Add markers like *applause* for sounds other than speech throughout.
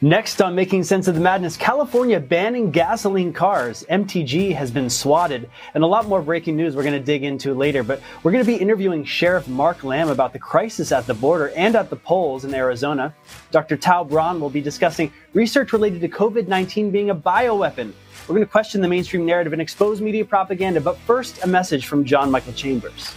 Next on Making Sense of the Madness, California banning gasoline cars. MTG has been swatted, and a lot more breaking news we're going to dig into later. But we're going to be interviewing Sheriff Mark Lamb about the crisis at the border and at the polls in Arizona. Dr. Tau Braun will be discussing research related to COVID 19 being a bioweapon. We're going to question the mainstream narrative and expose media propaganda. But first, a message from John Michael Chambers.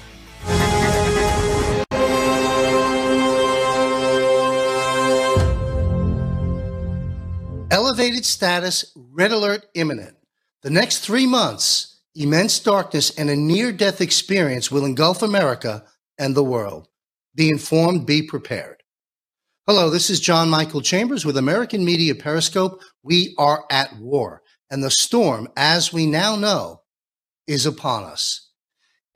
Elevated status, red alert imminent. The next three months, immense darkness and a near death experience will engulf America and the world. Be informed, be prepared. Hello, this is John Michael Chambers with American Media Periscope. We are at war, and the storm, as we now know, is upon us.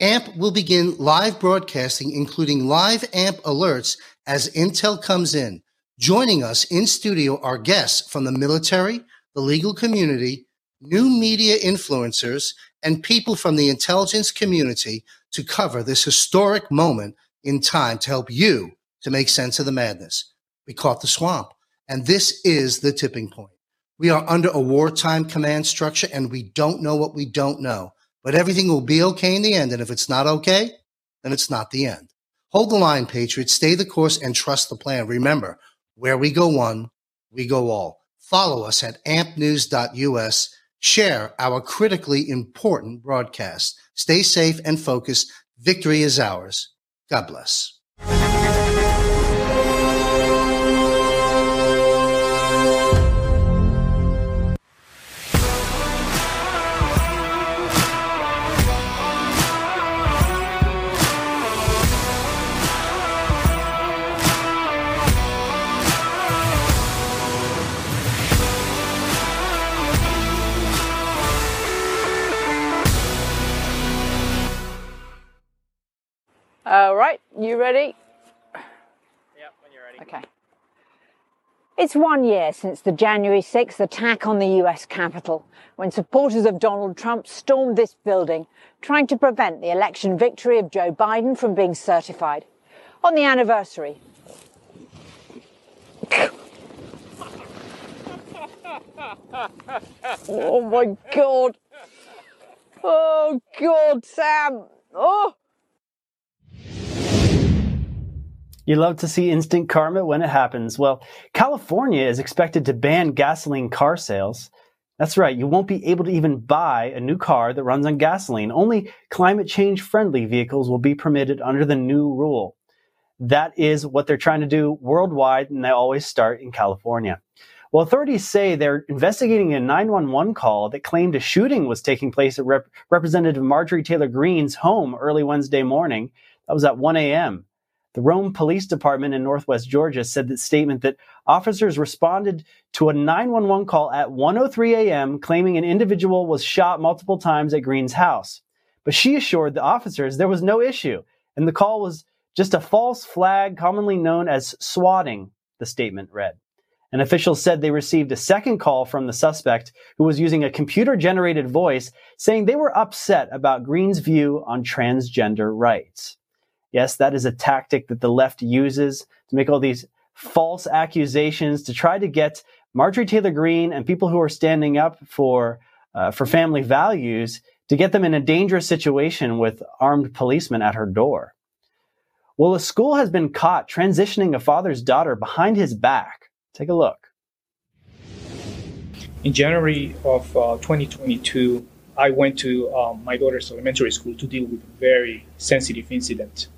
AMP will begin live broadcasting, including live AMP alerts as intel comes in. Joining us in studio are guests from the military, the legal community, new media influencers, and people from the intelligence community to cover this historic moment in time to help you to make sense of the madness. We caught the swamp, and this is the tipping point. We are under a wartime command structure, and we don't know what we don't know. But everything will be okay in the end, and if it's not okay, then it's not the end. Hold the line, Patriots. Stay the course and trust the plan. Remember, where we go one, we go all. Follow us at ampnews.us. Share our critically important broadcast. Stay safe and focused. Victory is ours. God bless. You ready? Yep, when you're ready. Okay. It's one year since the January 6th attack on the US Capitol, when supporters of Donald Trump stormed this building, trying to prevent the election victory of Joe Biden from being certified. On the anniversary, *laughs* oh my god! Oh god, Sam! Oh! You love to see instant karma when it happens. Well, California is expected to ban gasoline car sales. That's right, you won't be able to even buy a new car that runs on gasoline. Only climate change friendly vehicles will be permitted under the new rule. That is what they're trying to do worldwide, and they always start in California. Well, authorities say they're investigating a 911 call that claimed a shooting was taking place at Rep- Representative Marjorie Taylor Greene's home early Wednesday morning. That was at 1 a.m. The Rome Police Department in Northwest Georgia said that statement that officers responded to a 911 call at 1:03 a.m. claiming an individual was shot multiple times at Greene's house. But she assured the officers there was no issue and the call was just a false flag commonly known as swatting, the statement read. An official said they received a second call from the suspect who was using a computer generated voice saying they were upset about Greene's view on transgender rights. Yes, that is a tactic that the left uses to make all these false accusations to try to get Marjorie Taylor Greene and people who are standing up for uh, for family values to get them in a dangerous situation with armed policemen at her door. Well, a school has been caught transitioning a father's daughter behind his back. Take a look. In January of uh, 2022, I went to um, my daughter's elementary school to deal with a very sensitive incident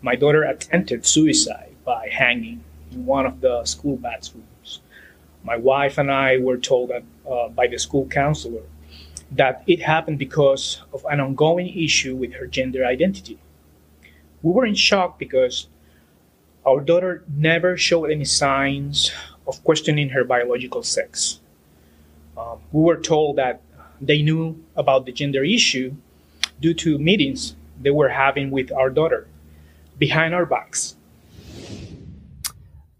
my daughter attempted suicide by hanging in one of the school bathrooms. My wife and I were told that uh, by the school counselor that it happened because of an ongoing issue with her gender identity. We were in shock because our daughter never showed any signs of questioning her biological sex. Um, we were told that they knew about the gender issue due to meetings they were having with our daughter behind our backs.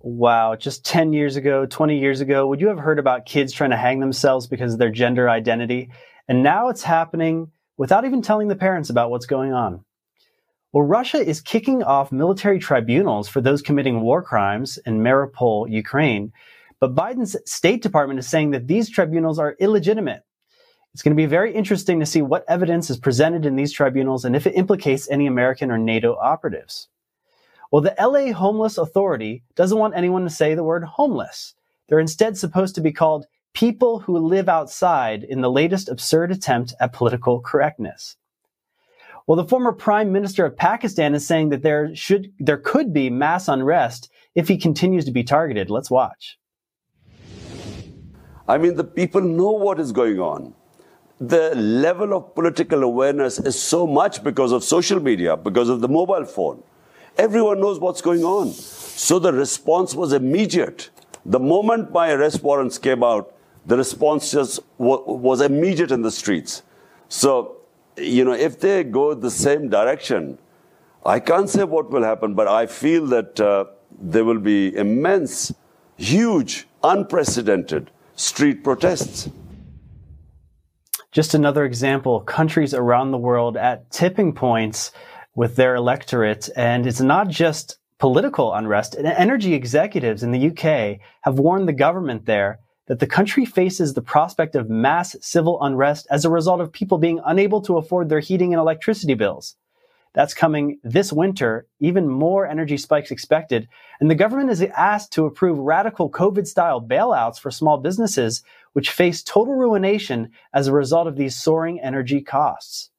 Wow, just 10 years ago, 20 years ago, would you have heard about kids trying to hang themselves because of their gender identity? And now it's happening without even telling the parents about what's going on. Well, Russia is kicking off military tribunals for those committing war crimes in Mariupol, Ukraine. But Biden's State Department is saying that these tribunals are illegitimate. It's going to be very interesting to see what evidence is presented in these tribunals and if it implicates any American or NATO operatives. Well, the LA Homeless Authority doesn't want anyone to say the word homeless. They're instead supposed to be called people who live outside in the latest absurd attempt at political correctness. Well, the former prime minister of Pakistan is saying that there should, there could be mass unrest if he continues to be targeted. Let's watch. I mean, the people know what is going on. The level of political awareness is so much because of social media, because of the mobile phone. Everyone knows what's going on. So the response was immediate. The moment my arrest warrants came out, the response just was immediate in the streets. So, you know, if they go the same direction, I can't say what will happen, but I feel that uh, there will be immense, huge, unprecedented street protests. Just another example countries around the world at tipping points with their electorate. And it's not just political unrest. Energy executives in the UK have warned the government there that the country faces the prospect of mass civil unrest as a result of people being unable to afford their heating and electricity bills. That's coming this winter, even more energy spikes expected. And the government is asked to approve radical COVID style bailouts for small businesses, which face total ruination as a result of these soaring energy costs.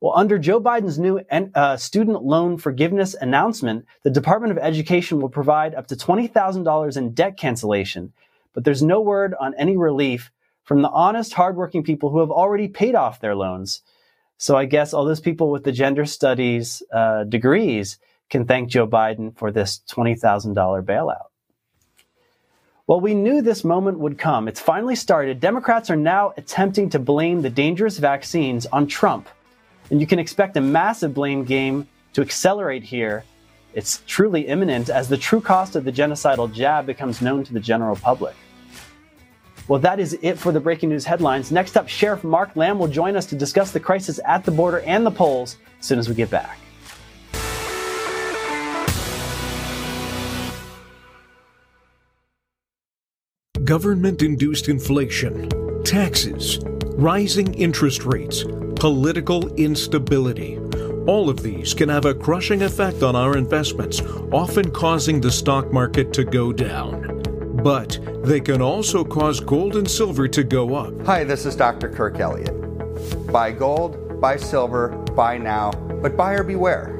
Well, under Joe Biden's new uh, student loan forgiveness announcement, the Department of Education will provide up to $20,000 in debt cancellation, but there's no word on any relief from the honest, hardworking people who have already paid off their loans. So I guess all those people with the gender studies uh, degrees can thank Joe Biden for this $20,000 bailout. Well, we knew this moment would come. It's finally started. Democrats are now attempting to blame the dangerous vaccines on Trump and you can expect a massive blame game to accelerate here. It's truly imminent as the true cost of the genocidal jab becomes known to the general public. Well, that is it for the breaking news headlines. Next up, Sheriff Mark Lamb will join us to discuss the crisis at the border and the polls as soon as we get back. Government induced inflation, taxes, rising interest rates political instability. All of these can have a crushing effect on our investments, often causing the stock market to go down. But they can also cause gold and silver to go up. Hi, this is Dr. Kirk Elliott. Buy gold, buy silver, buy now, but buyer beware.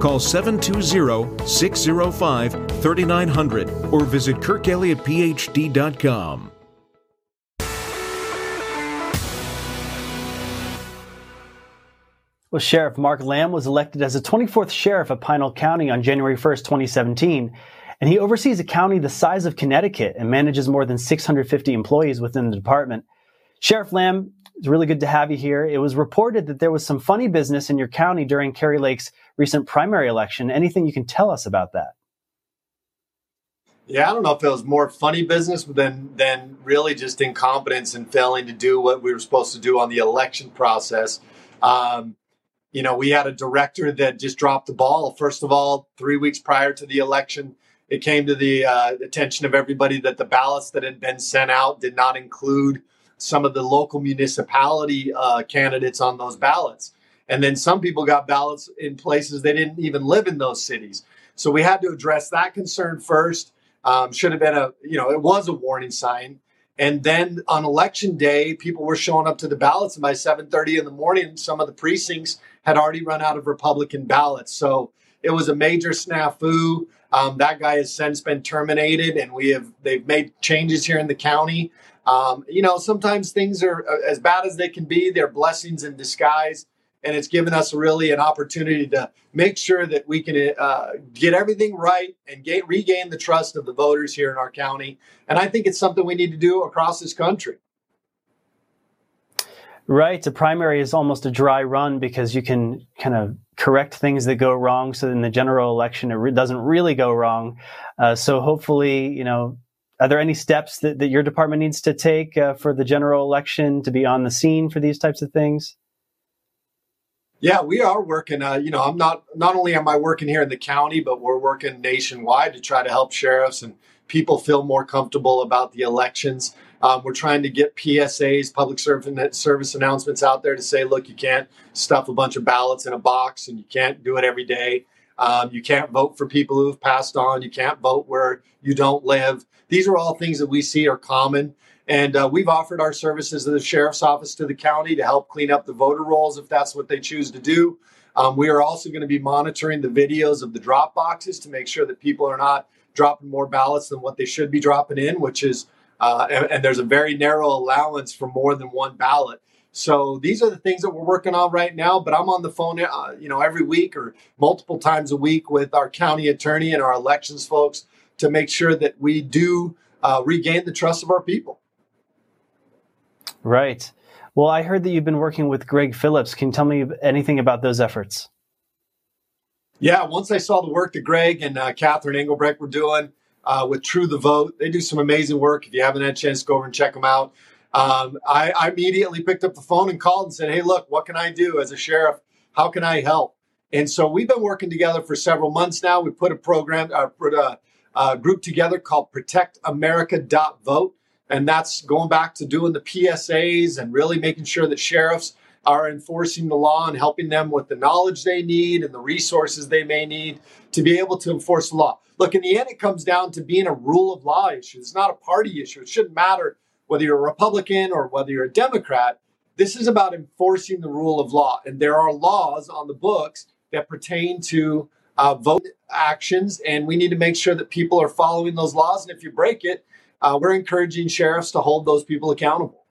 Call 720 605 3900 or visit kirkelliottphd.com. Well, Sheriff Mark Lamb was elected as the 24th sheriff of Pinal County on January 1st, 2017, and he oversees a county the size of Connecticut and manages more than 650 employees within the department. Sheriff Lamb, it's really good to have you here. It was reported that there was some funny business in your county during Kari Lake's recent primary election. Anything you can tell us about that? Yeah, I don't know if it was more funny business than than really just incompetence and failing to do what we were supposed to do on the election process. Um, you know, we had a director that just dropped the ball. First of all, three weeks prior to the election, it came to the uh, attention of everybody that the ballots that had been sent out did not include some of the local municipality uh, candidates on those ballots. And then some people got ballots in places they didn't even live in those cities. So we had to address that concern first. Um, should have been a, you know, it was a warning sign. And then on election day, people were showing up to the ballots, and by 7:30 in the morning, some of the precincts had already run out of Republican ballots. So it was a major snafu. Um, that guy has since been terminated, and we have they've made changes here in the county. Um, you know, sometimes things are uh, as bad as they can be. They're blessings in disguise, and it's given us really an opportunity to make sure that we can uh, get everything right and get, regain the trust of the voters here in our county. And I think it's something we need to do across this country. Right. A primary is almost a dry run because you can kind of correct things that go wrong. So in the general election, it re- doesn't really go wrong. Uh, so hopefully, you know, are there any steps that, that your department needs to take uh, for the general election to be on the scene for these types of things? Yeah, we are working. Uh, you know, I'm not not only am I working here in the county, but we're working nationwide to try to help sheriffs and people feel more comfortable about the elections. Um, we're trying to get PSAs, public service announcements out there to say, look, you can't stuff a bunch of ballots in a box and you can't do it every day. Um, you can't vote for people who have passed on. You can't vote where you don't live. These are all things that we see are common. And uh, we've offered our services to the sheriff's office to the county to help clean up the voter rolls if that's what they choose to do. Um, we are also going to be monitoring the videos of the drop boxes to make sure that people are not dropping more ballots than what they should be dropping in, which is, uh, and, and there's a very narrow allowance for more than one ballot. So these are the things that we're working on right now. But I'm on the phone, uh, you know, every week or multiple times a week with our county attorney and our elections folks to make sure that we do uh, regain the trust of our people. Right. Well, I heard that you've been working with Greg Phillips. Can you tell me anything about those efforts? Yeah, once I saw the work that Greg and uh, Catherine Engelbrecht were doing uh, with True the Vote, they do some amazing work. If you haven't had a chance to go over and check them out, um, I, I, immediately picked up the phone and called and said, "Hey, look, what can I do as a sheriff? How can I help?" And so we've been working together for several months now. We put a program, uh, put a, a group together called ProtectAmerica.vote. And that's going back to doing the PSAs and really making sure that sheriffs are enforcing the law and helping them with the knowledge they need and the resources they may need to be able to enforce the law. Look, in the end, it comes down to being a rule of law issue. It's not a party issue. It shouldn't matter whether you're a Republican or whether you're a Democrat. This is about enforcing the rule of law. And there are laws on the books that pertain to uh, vote actions, and we need to make sure that people are following those laws. And if you break it, uh, we're encouraging sheriffs to hold those people accountable.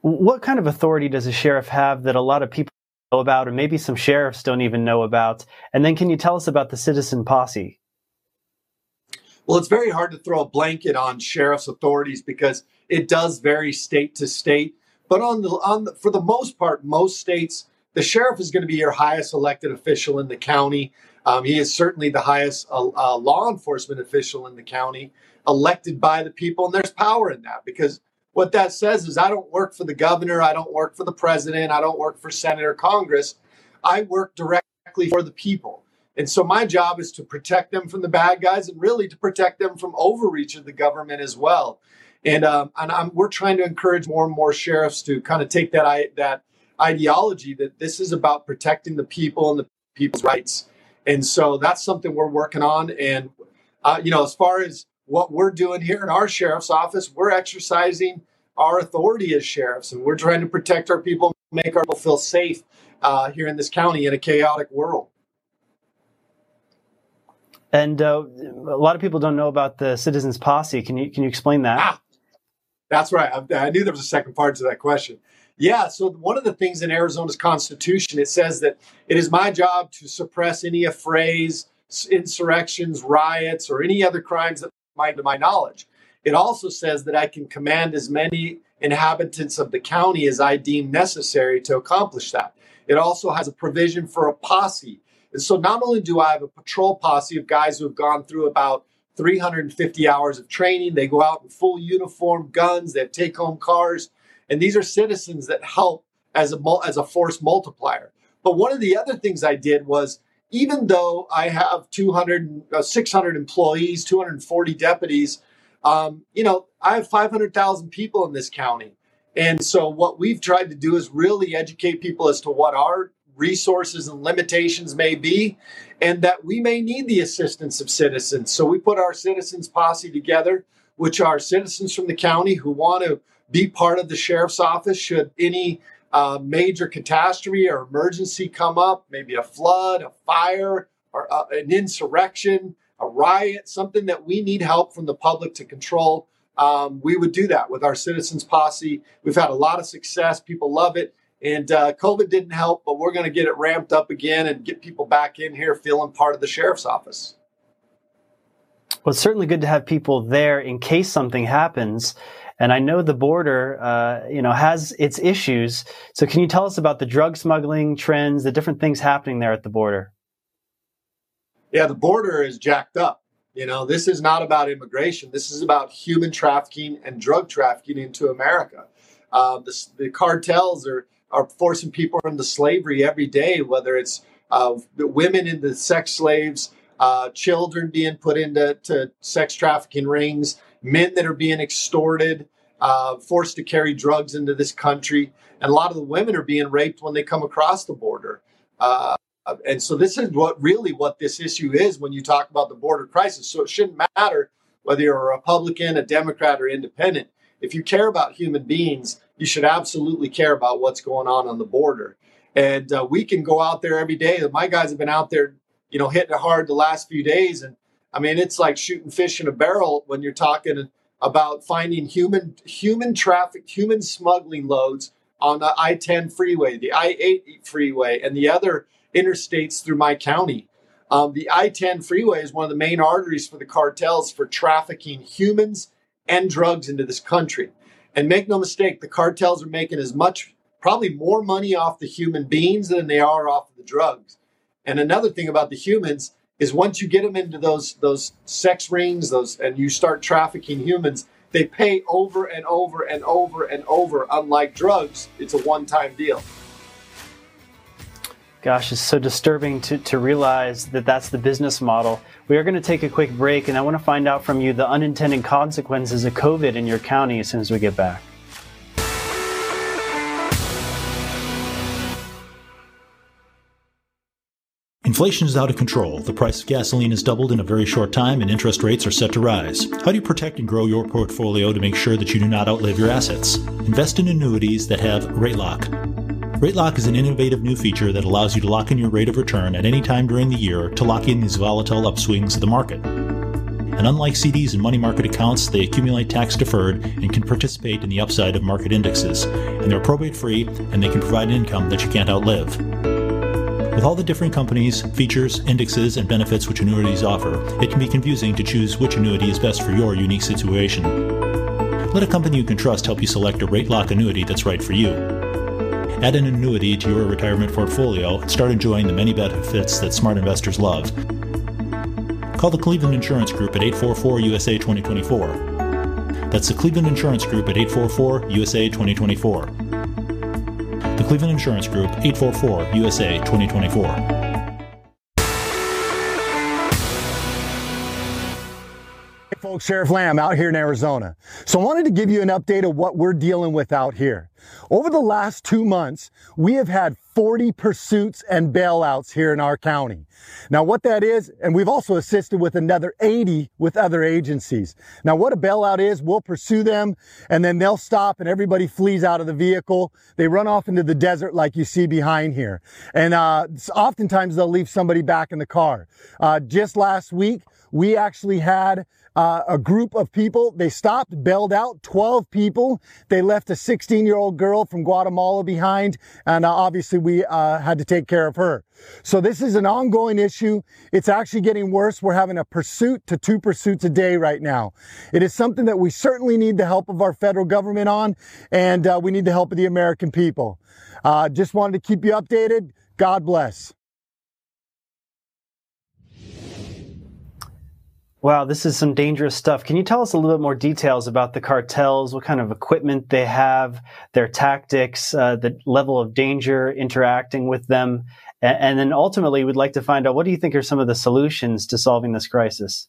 What kind of authority does a sheriff have that a lot of people know about, or maybe some sheriffs don't even know about? And then can you tell us about the citizen posse? Well, it's very hard to throw a blanket on sheriff's authorities because it does vary state to state. But on the on the, for the most part, most states, the sheriff is going to be your highest elected official in the county. Um, he is certainly the highest uh, uh, law enforcement official in the county elected by the people. And there's power in that because what that says is I don't work for the governor, I don't work for the president, I don't work for senator, Congress. I work directly for the people. And so my job is to protect them from the bad guys and really to protect them from overreach of the government as well. And um, and I'm, we're trying to encourage more and more sheriffs to kind of take that that ideology that this is about protecting the people and the people's rights. And so that's something we're working on. And uh, you know, as far as what we're doing here in our sheriff's office, we're exercising our authority as sheriffs, and we're trying to protect our people, make our people feel safe uh, here in this county in a chaotic world. And uh, a lot of people don't know about the Citizens Posse. Can you can you explain that? Ah, that's right. I, I knew there was a second part to that question. Yeah. So one of the things in Arizona's Constitution it says that it is my job to suppress any affrays, insurrections, riots, or any other crimes that my, to my knowledge. It also says that I can command as many inhabitants of the county as I deem necessary to accomplish that. It also has a provision for a posse. And so not only do I have a patrol posse of guys who have gone through about 350 hours of training, they go out in full uniform, guns, they have take home cars, and these are citizens that help as a, as a force multiplier. But one of the other things I did was even though I have 200, uh, 600 employees, 240 deputies, um, you know, I have 500,000 people in this county. And so what we've tried to do is really educate people as to what our resources and limitations may be and that we may need the assistance of citizens. So we put our citizens posse together, which are citizens from the county who want to be part of the sheriff's office should any uh, major catastrophe or emergency come up, maybe a flood, a fire, or uh, an insurrection, a riot, something that we need help from the public to control, um, we would do that with our citizens posse. We've had a lot of success. People love it. And uh, COVID didn't help, but we're going to get it ramped up again and get people back in here feeling part of the sheriff's office. Well, it's certainly good to have people there in case something happens. And I know the border, uh, you know, has its issues. So can you tell us about the drug smuggling trends, the different things happening there at the border? Yeah, the border is jacked up. You know, this is not about immigration. This is about human trafficking and drug trafficking into America. Uh, the, the, cartels are, are forcing people into slavery every day, whether it's uh, women into sex slaves, uh, children being put into sex trafficking rings, men that are being extorted, uh, forced to carry drugs into this country. And a lot of the women are being raped when they come across the border. Uh, and so this is what really what this issue is when you talk about the border crisis. So it shouldn't matter whether you're a Republican, a Democrat, or independent. If you care about human beings, you should absolutely care about what's going on on the border. And uh, we can go out there every day. My guys have been out there you know, hitting it hard the last few days. And I mean, it's like shooting fish in a barrel when you're talking about finding human human traffic, human smuggling loads on the I-10 freeway, the I-8 freeway, and the other interstates through my county. Um, the I-10 freeway is one of the main arteries for the cartels for trafficking humans and drugs into this country. And make no mistake, the cartels are making as much, probably more money off the human beings than they are off of the drugs. And another thing about the humans is once you get them into those those sex rings, those and you start trafficking humans, they pay over and over and over and over. Unlike drugs, it's a one-time deal. Gosh, it's so disturbing to, to realize that that's the business model. We are going to take a quick break, and I want to find out from you the unintended consequences of COVID in your county as soon as we get back. Inflation is out of control. The price of gasoline has doubled in a very short time, and interest rates are set to rise. How do you protect and grow your portfolio to make sure that you do not outlive your assets? Invest in annuities that have rate lock. Rate lock is an innovative new feature that allows you to lock in your rate of return at any time during the year to lock in these volatile upswings of the market. And unlike CDs and money market accounts, they accumulate tax deferred and can participate in the upside of market indexes. And they're probate free and they can provide an income that you can't outlive. With all the different companies, features, indexes, and benefits which annuities offer, it can be confusing to choose which annuity is best for your unique situation. Let a company you can trust help you select a rate lock annuity that's right for you. Add an annuity to your retirement portfolio and start enjoying the many benefits that smart investors love. Call the Cleveland Insurance Group at 844 USA 2024. That's the Cleveland Insurance Group at 844 USA 2024 the Cleveland Insurance Group, 844 USA 2024. Folks, Sheriff Lamb out here in Arizona. So I wanted to give you an update of what we're dealing with out here. Over the last two months, we have had 40 pursuits and bailouts here in our county. Now what that is, and we've also assisted with another 80 with other agencies. Now what a bailout is, we'll pursue them and then they'll stop and everybody flees out of the vehicle. They run off into the desert like you see behind here. And uh, oftentimes they'll leave somebody back in the car. Uh, just last week, we actually had uh, a group of people. They stopped, bailed out 12 people. They left a 16 year old girl from Guatemala behind. And uh, obviously we uh, had to take care of her. So this is an ongoing issue. It's actually getting worse. We're having a pursuit to two pursuits a day right now. It is something that we certainly need the help of our federal government on, and uh, we need the help of the American people. Uh, just wanted to keep you updated. God bless. Wow, this is some dangerous stuff. Can you tell us a little bit more details about the cartels, what kind of equipment they have, their tactics, uh, the level of danger interacting with them? And, and, then ultimately, we'd like to find out what do you think are some of the solutions to solving this crisis?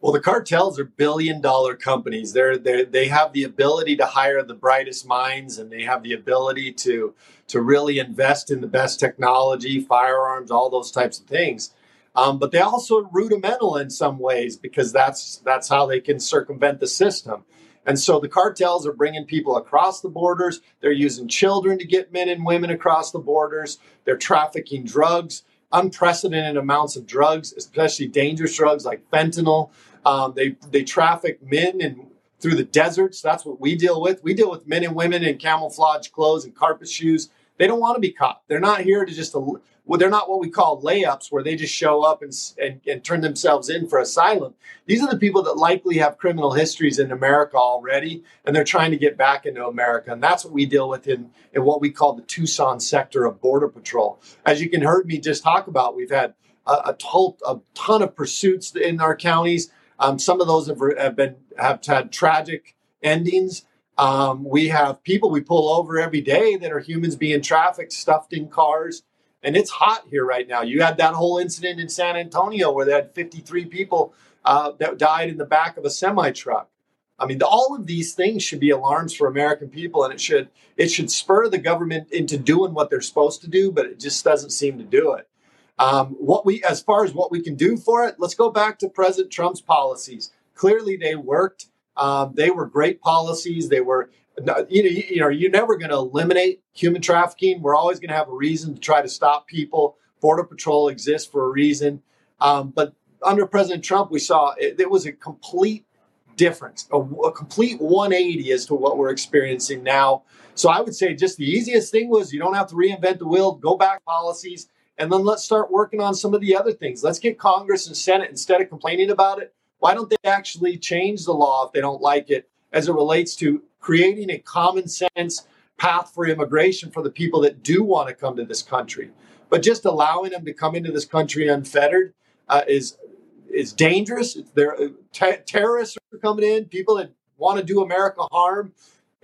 Well, the cartels are billion dollar companies. They're, they're, they have the ability to hire the brightest minds and they have the ability to, to really invest in the best technology, firearms, all those types of things um, but they also rudimental in some ways because that's that's how they can circumvent the system. And so the cartels are bringing people across the borders. They're using children to get men and women across the borders. They're trafficking drugs, unprecedented amounts of drugs, especially dangerous drugs like fentanyl. Um, they they traffic men and through the deserts. That's what we deal with. We deal with men and women in camouflage clothes and carpet shoes. They don't want to be caught. They're not here to just, well, they're not what we call layups where they just show up and, and, and turn themselves in for asylum. These are the people that likely have criminal histories in America already, and they're trying to get back into America. And that's what we deal with in, in what we call the Tucson sector of Border Patrol. As you can heard me just talk about, we've had a, a, ton, a ton of pursuits in our counties. Um, some of those have, have been have had tragic endings. Um, we have people we pull over every day that are humans being trafficked, stuffed in cars, and it's hot here right now. You had that whole incident in San Antonio where they had 53 people uh, that died in the back of a semi truck. I mean, all of these things should be alarms for American people, and it should it should spur the government into doing what they're supposed to do, but it just doesn't seem to do it. Um, what we, as far as what we can do for it, let's go back to President Trump's policies. Clearly, they worked. Um, they were great policies. They were, you know, you, you know, you're never going to eliminate human trafficking. We're always going to have a reason to try to stop people. Border Patrol exists for a reason. Um, but under President Trump, we saw it, it was a complete difference, a, a, complete 180 as to what we're experiencing now. So I would say just the easiest thing was you don't have to reinvent the wheel, go back policies, and then let's start working on some of the other things. Let's get Congress and Senate, instead of complaining about it, why don't they actually change the law if they don't like it as it relates to creating a common sense path for immigration for the people that do want to come to this country? But just allowing them to come into this country unfettered uh, is is dangerous. There, uh, terrorists are coming in, people that want to do America harm,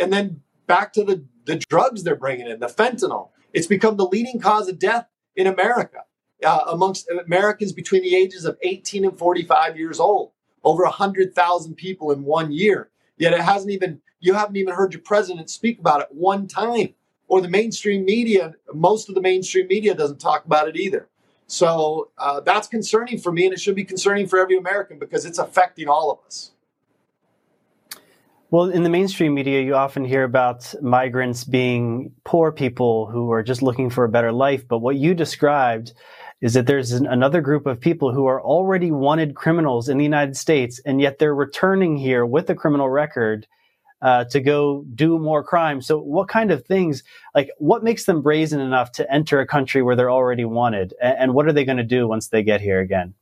and then back to the the drugs they're bringing in, the fentanyl. It's become the leading cause of death in America uh, amongst Americans between the ages of 18 and 45 years old. Over 100,000 people in one year. Yet it hasn't even, you haven't even heard your president speak about it one time. Or the mainstream media, most of the mainstream media doesn't talk about it either. So uh, that's concerning for me, and it should be concerning for every American because it's affecting all of us. Well, in the mainstream media, you often hear about migrants being poor people who are just looking for a better life. But what you described is that there's an, another group of people who are already wanted criminals in the United States, and yet they're returning here with a criminal record uh, to go do more crime. So, what kind of things, like, what makes them brazen enough to enter a country where they're already wanted? and, and what are they going to do once they get here again?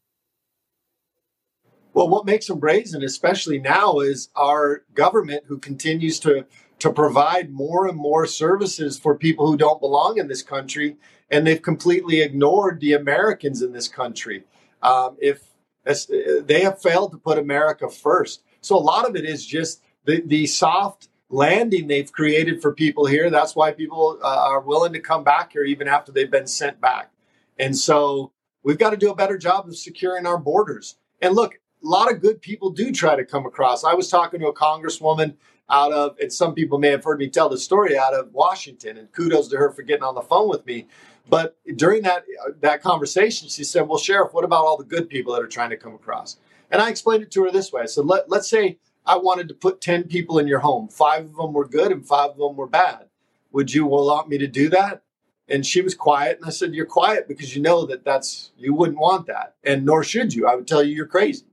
Well, what makes them brazen, especially now, is our government who continues to to provide more and more services for people who don't belong in this country, and they've completely ignored the Americans in this country. Um, if they have failed to put America first, so a lot of it is just the the soft landing they've created for people here. That's why people uh, are willing to come back here even after they've been sent back. And so we've got to do a better job of securing our borders. And look, a lot of good people do try to come across. I was talking to a congresswoman out of, and some people may have heard me tell the story out of Washington, and kudos to her for getting on the phone with me. But during that that conversation, she said, "Well, sheriff, what about all the good people that are trying to come across?" And I explained it to her this way: I said, Let, "Let's say I wanted to put ten people in your home. Five of them were good, and five of them were bad. Would you allow me to do that?" And she was quiet, and I said, "You're quiet because you know that that's you wouldn't want that, and nor should you. I would tell you you're crazy."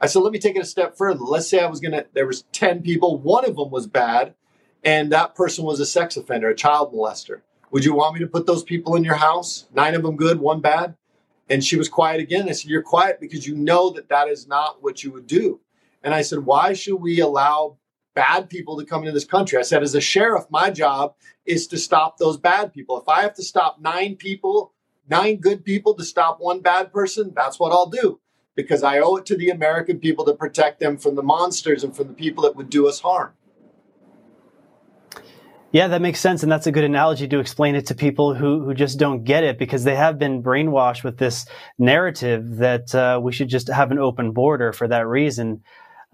I said, let me take it a step further. Let's say I was gonna. There was ten people. One of them was bad, and that person was a sex offender, a child molester. Would you want me to put those people in your house? Nine of them good, one bad. And she was quiet again. I said, You're quiet because you know that that is not what you would do. And I said, Why should we allow bad people to come into this country? I said, As a sheriff, my job is to stop those bad people. If I have to stop nine people, nine good people to stop one bad person, that's what I'll do because I owe it to the American people to protect them from the monsters and from the people that would do us harm. Yeah, that makes sense. And that's a good analogy to explain it to people who, who just don't get it because they have been brainwashed with this narrative that uh, we should just have an open border for that reason.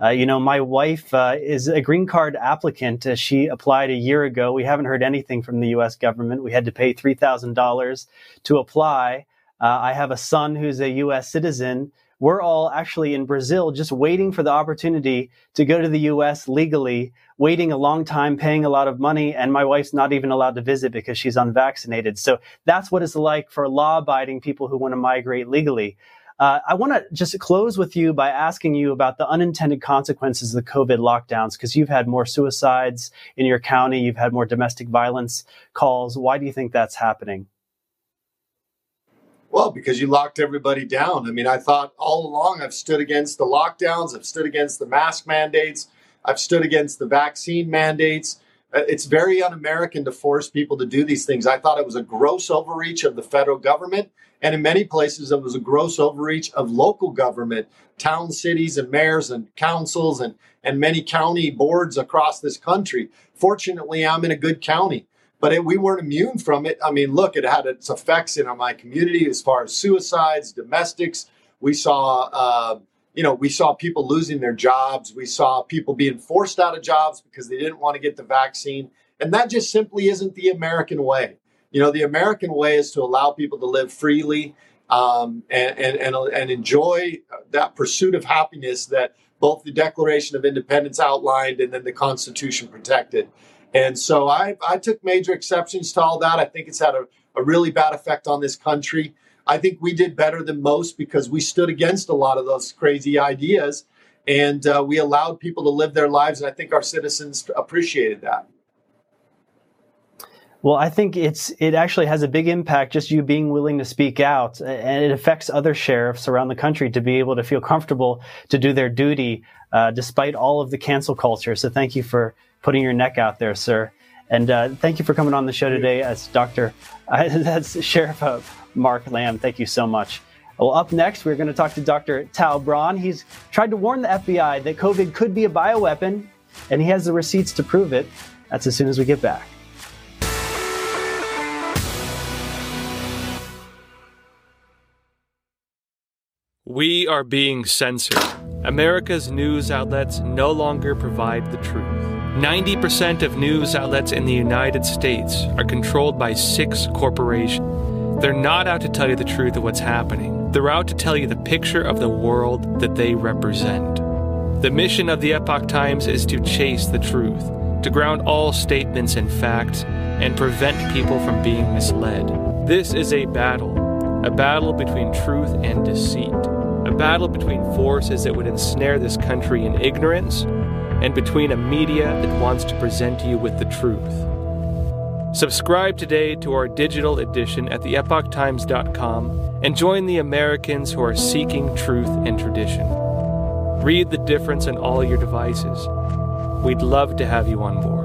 Uh, you know, my wife uh, is a green card applicant. She applied a year ago. We haven't heard anything from the U.S. government. We had to pay $3,000 to apply. Uh, I have a son who's a U.S. citizen we're all actually in Brazil just waiting for the opportunity to go to the US legally, waiting a long time, paying a lot of money, and my wife's not even allowed to visit because she's unvaccinated. So that's what it's like for law abiding people who want to migrate legally. Uh, I want to just close with you by asking you about the unintended consequences of the COVID lockdowns, because you've had more suicides in your county, you've had more domestic violence calls. Why do you think that's happening? Well, because you locked everybody down. I mean, I thought all along I've stood against the lockdowns, I've stood against the mask mandates, I've stood against the vaccine mandates. Uh, it's very un American to force people to do these things. I thought it was a gross overreach of the federal government and in many places, it was a gross overreach of local government, town, cities, and mayors and councils and, and many county boards across this country. Fortunately, I'm in a good county, but it, we weren't immune from it. I mean, look, it had its effects in my community as far as suicides, domestics. We saw, uh, you know, we saw people losing their jobs. We saw people being forced out of jobs because they didn't want to get the vaccine. And that just simply isn't the American way. You know, the American way is to allow people to live freely um, and, and, and, and enjoy that pursuit of happiness that both the Declaration of Independence outlined and then the Constitution protected. And so I, I took major exceptions to all that. I think it's had a, a really bad effect on this country. I think we did better than most because we stood against a lot of those crazy ideas and uh, we allowed people to live their lives. And I think our citizens appreciated that. Well, I think it's it actually has a big impact just you being willing to speak out, and it affects other sheriffs around the country to be able to feel comfortable to do their duty uh, despite all of the cancel culture. So, thank you for putting your neck out there, sir, and uh, thank you for coming on the show today as Doctor, uh, *laughs* as Sheriff Mark Lamb. Thank you so much. Well, up next, we're going to talk to Dr. Tau Braun. He's tried to warn the FBI that COVID could be a bioweapon, and he has the receipts to prove it. That's as soon as we get back. We are being censored. America's news outlets no longer provide the truth. 90% of news outlets in the United States are controlled by six corporations. They're not out to tell you the truth of what's happening, they're out to tell you the picture of the world that they represent. The mission of the Epoch Times is to chase the truth, to ground all statements in facts, and prevent people from being misled. This is a battle, a battle between truth and deceit a battle between forces that would ensnare this country in ignorance and between a media that wants to present you with the truth. Subscribe today to our digital edition at theepochtimes.com and join the Americans who are seeking truth and tradition. Read the difference on all your devices. We'd love to have you on board.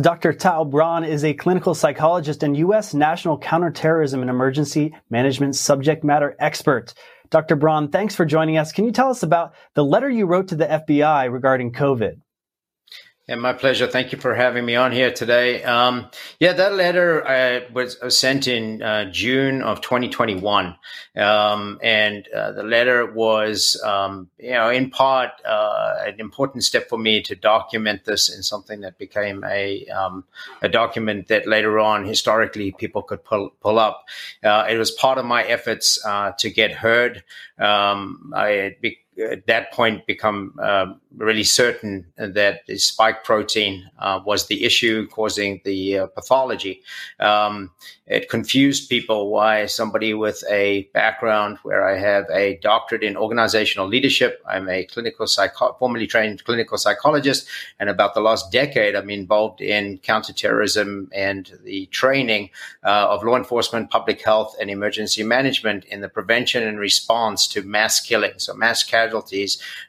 Dr. Tau Braun is a clinical psychologist and U.S. National Counterterrorism and Emergency Management subject matter expert. Dr. Braun, thanks for joining us. Can you tell us about the letter you wrote to the FBI regarding COVID? Yeah, my pleasure. Thank you for having me on here today. Um, yeah, that letter uh, was sent in uh, June of 2021, um, and uh, the letter was, um, you know, in part uh, an important step for me to document this in something that became a um, a document that later on historically people could pull pull up. Uh, it was part of my efforts uh, to get heard. Um, I at that point become uh, really certain that the spike protein uh, was the issue causing the uh, pathology. Um, it confused people why somebody with a background where I have a doctorate in organizational leadership, I'm a clinical psycho- formerly trained clinical psychologist, and about the last decade, I'm involved in counterterrorism and the training uh, of law enforcement, public health, and emergency management in the prevention and response to mass killing, so mass casualties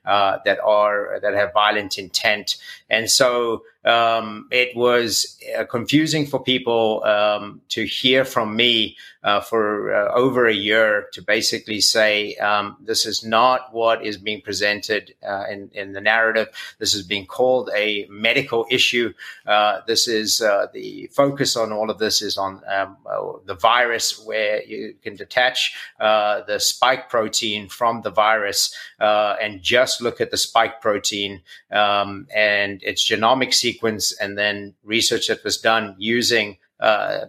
uh, that are that have violent intent, and so um, it was uh, confusing for people um, to hear from me uh, for uh, over a year to basically say um, this is not what is being presented uh, in, in the narrative. This is being called a medical issue. Uh, this is uh, the focus on all of this is on um, the virus, where you can detach the spike protein from the virus and just look at the spike protein um, and its genomic sequence, and then research that was done using uh,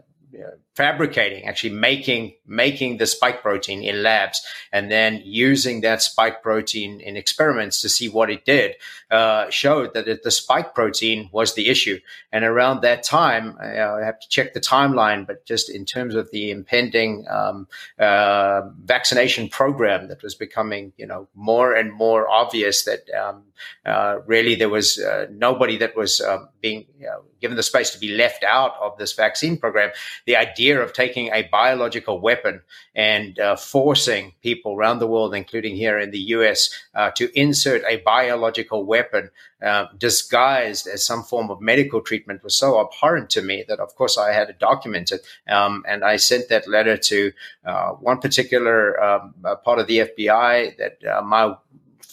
fabricating, actually making making the spike protein in labs, and then using that spike protein in experiments to see what it did, uh, showed that it, the spike protein was the issue. And around that time, I have to check the timeline, but just in terms of the impending um, uh, vaccination program that was becoming, you know, more and more obvious that um, uh, really there was uh, nobody that was um, being you know, given the space to be left out of this vaccine program. The idea of taking a biological weapon and uh, forcing people around the world, including here in the US, uh, to insert a biological weapon uh, disguised as some form of medical treatment was so abhorrent to me that, of course, I had to document it. Um, and I sent that letter to uh, one particular um, part of the FBI that uh, my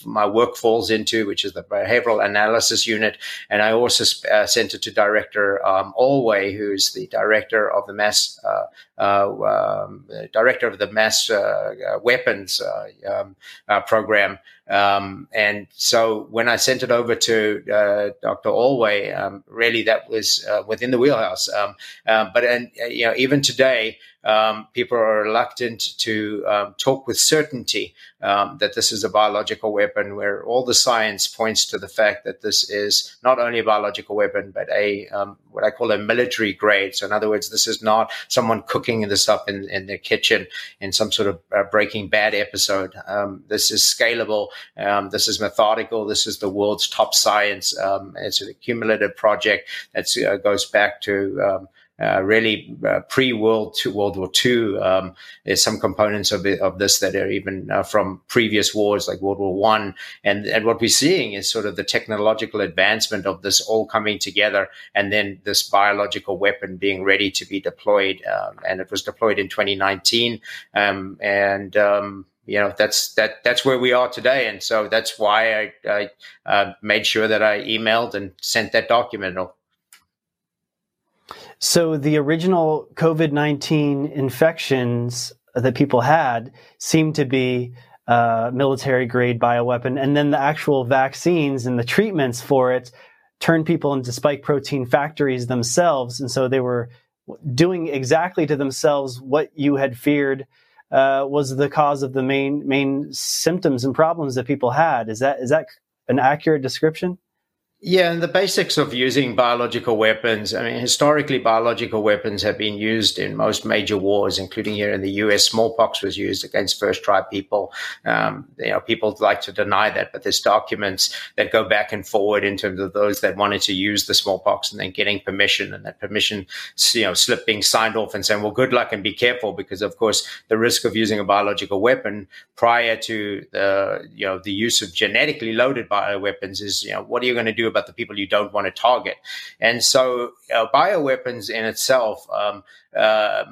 my work falls into, which is the behavioral analysis unit. And I also uh, sent it to Director um, Alway, who's the director of the mass uh, uh, um, director of the mass uh, uh, weapons um, program. Um, and so when I sent it over to Dr. Alway, um, really that was within the wheelhouse. Um, but and you know even today um, people are reluctant to um, talk with certainty um, that this is a biological weapon, where all the science points to the fact that this is not only a biological weapon, but a um, what I call a military grade. So, in other words, this is not someone cooking this up in, in their kitchen in some sort of uh, Breaking Bad episode. Um, this is scalable. Um, this is methodical. This is the world's top science. it's an cumulative project that uh, goes back to uh, really uh, pre World World War II. Um, there's some components of it, of this that are even uh, from previous wars, like World War One, and and what we're seeing is sort of the technological advancement of this all coming together, and then this biological weapon being ready to be deployed, um, and it was deployed in 2019, um, and um, you know that's that that's where we are today. And so that's why i, I uh, made sure that i emailed and sent that document so the original COVID 19 infections that people had seemed to be uh, military grade bioweapon. And then the actual vaccines and the treatments for it turned people into spike protein factories themselves. And so they were doing exactly to themselves what you had feared uh, was the cause of the main main symptoms and problems that people had. Is that is that an accurate description? Yeah, and the basics of using biological weapons. I mean, historically, biological weapons have been used in most major wars, including here in the U.S. Smallpox was used against first tribe people. Um, you know, people like to deny that, but there's documents that go back and forward in terms of those that wanted to use the smallpox and then getting permission, and that permission, you know, slip being signed off and saying, "Well, good luck and be careful," because of course, the risk of using a biological weapon prior to the you know the use of genetically loaded bioweapons is, you know, what are you going to do? About the people you don't want to target. And so, uh, bioweapons in itself um, uh,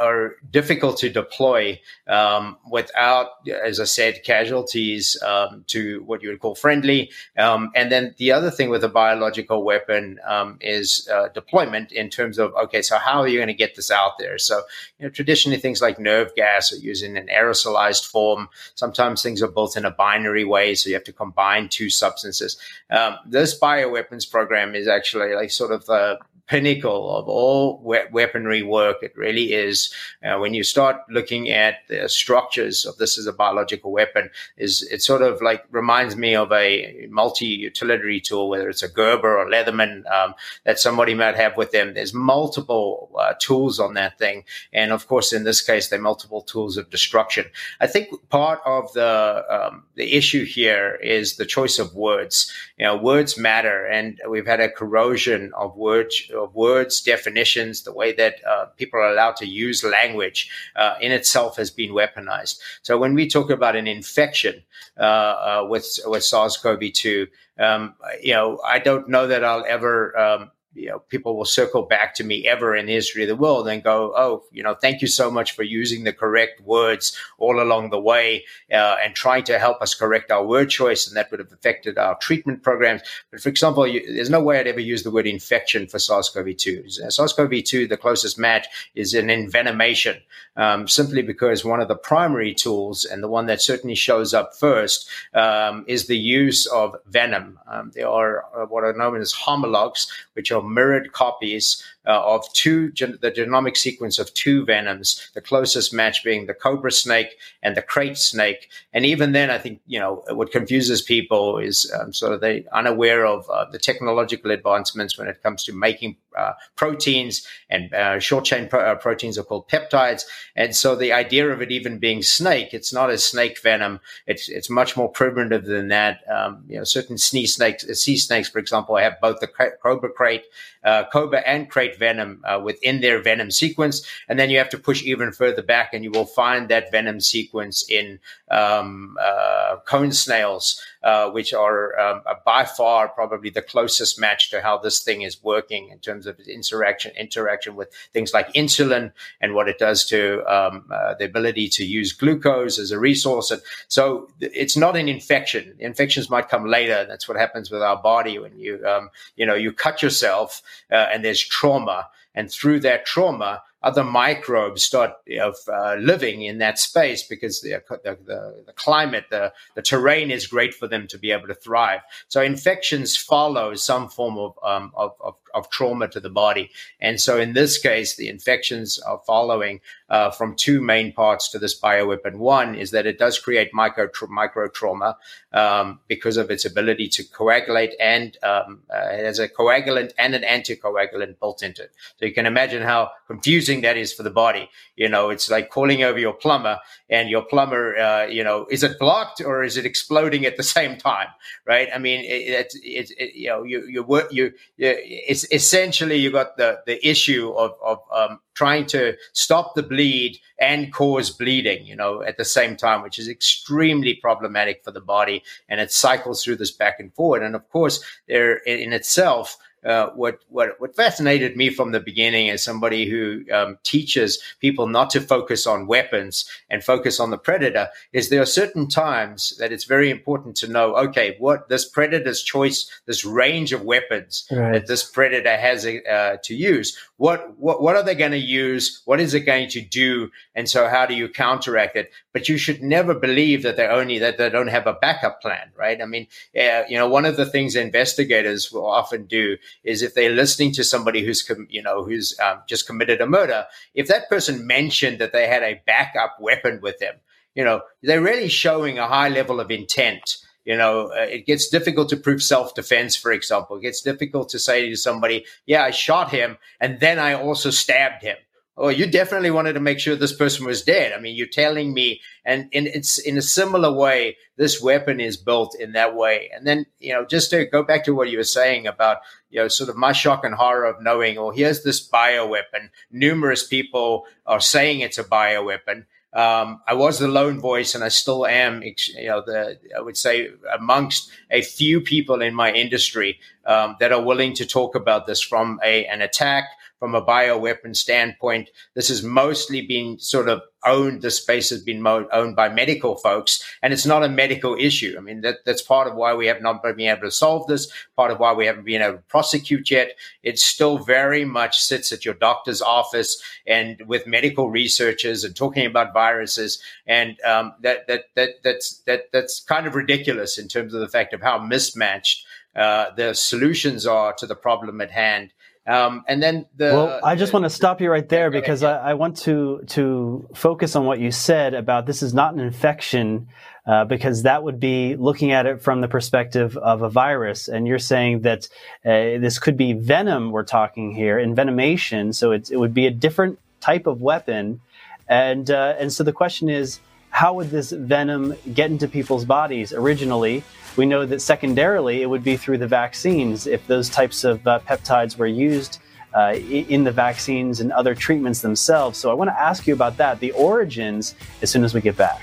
are difficult to deploy um, without, as I said, casualties um, to what you would call friendly. Um, and then the other thing with a biological weapon um, is uh, deployment in terms of okay, so how are you going to get this out there? So you know, traditionally things like nerve gas are used in an aerosolized form. Sometimes things are built in a binary way, so you have to combine two substances. Um, this bioweapons program is actually like sort of the pinnacle of all we- weaponry work. It really is. Uh, when you start looking at the structures of this as a biological weapon, is it sort of like reminds me of a multi-utility tool, whether it's a Gerber or Leatherman um, that somebody might have with them. There's multiple uh, tools on that thing, and of course, in this case, there are multiple tools of destruction. I think part of the um, the issue here is the choice of words. You know, words matter, and we've had a corrosion of words of words, definitions, the way that uh, people are allowed to use language uh, in itself has been weaponized. So when we talk about an infection uh, uh with with SARS-CoV-2, um, you know, I don't know that I'll ever um, you know, people will circle back to me ever in the history of the world and go, oh, you know, thank you so much for using the correct words all along the way uh, and trying to help us correct our word choice. And that would have affected our treatment programs. But for example, you, there's no way I'd ever use the word infection for SARS-CoV-2. SARS-CoV-2, the closest match is an envenomation, um, simply because one of the primary tools and the one that certainly shows up first um, is the use of venom. Um, there are uh, what are known as homologs, which are mirrored copies uh, of two, gen- the genomic sequence of two venoms, the closest match being the cobra snake and the krait snake. And even then, I think, you know, what confuses people is um, sort of they unaware of uh, the technological advancements when it comes to making uh, proteins and uh, short chain pro- uh, proteins are called peptides. And so the idea of it even being snake, it's not a snake venom. It's, it's much more primitive than that. Um, you know, certain sea snakes, sea snakes, for example, have both the cobra krait uh, cobra and krait venom uh, within their venom sequence. And then you have to push even further back, and you will find that venom sequence in um, uh, cone snails, uh, which are um, by far probably the closest match to how this thing is working in terms of its interaction interaction with things like insulin and what it does to um, uh, the ability to use glucose as a resource. And so it's not an infection. Infections might come later. That's what happens with our body when you um, you know you cut yourself uh, and there's trauma. And through that trauma, other microbes start know, uh, living in that space because the, the, the, the, climate, the, the terrain is great for them to be able to thrive. So infections follow some form of, um, of, of, of, trauma to the body. And so in this case, the infections are following uh, from two main parts to this bioweapon. One is that it does create micro, tra- micro trauma um, because of its ability to coagulate and um, uh, it has a coagulant and an anticoagulant built into it. So you can imagine how confusing that is for the body. You know, it's like calling over your plumber and your plumber, uh, you know, is it blocked or is it exploding at the *laughs* same time? Right. I mean, it, it, it, you know, you, you, you, it's essentially you got the, the issue of, of, um, trying to stop the bleed and cause bleeding, you know, at the same time, which is extremely problematic for the body. And it cycles through this back and forward. And of course, there in itself, uh, what what what fascinated me from the beginning as somebody who um, teaches people not to focus on weapons and focus on the predator is there are certain times that it's very important to know okay what this predator's choice this range of weapons right. that this predator has uh, to use what what what are they going to use? What is it going to do? And so how do you counteract it? But you should never believe that they only that they don't have a backup plan right? I mean uh, you know one of the things investigators will often do is if they're listening to somebody who's, com- you know, who's um, just committed a murder, if that person mentioned that they had a backup weapon with them, you know, they're really showing a high level of intent. You know, uh, it gets difficult to prove self defense, for example. It gets difficult to say to somebody, yeah, I shot him and then I also stabbed him oh, you definitely wanted to make sure this person was dead. I mean, you're telling me, and, and it's in a similar way, this weapon is built in that way. And then, you know, just to go back to what you were saying about, you know, sort of my shock and horror of knowing, oh, here's this bioweapon. Numerous people are saying it's a bioweapon. Um, I was the lone voice, and I still am. You know, the I would say amongst a few people in my industry um, that are willing to talk about this from a an attack from a bioweapon standpoint. This has mostly been sort of owned, the space has been mo- owned by medical folks, and it's not a medical issue. I mean, that, that's part of why we have not been able to solve this, part of why we haven't been able to prosecute yet. It still very much sits at your doctor's office and with medical researchers and talking about viruses. And um, that, that, that, that's, that, that's kind of ridiculous in terms of the fact of how mismatched uh, the solutions are to the problem at hand. Um, and then the well, I just want to stop you right there because I, I, want to to focus on what you said about this is not an infection uh, because that would be looking at it from the perspective of a virus, and you're saying that uh, this could be venom we're talking here, envenomation. So it would be a different type of weapon, and uh, and so the question is, how would this venom get into people's bodies originally? We know that secondarily, it would be through the vaccines if those types of uh, peptides were used uh, in the vaccines and other treatments themselves. So I want to ask you about that, the origins, as soon as we get back.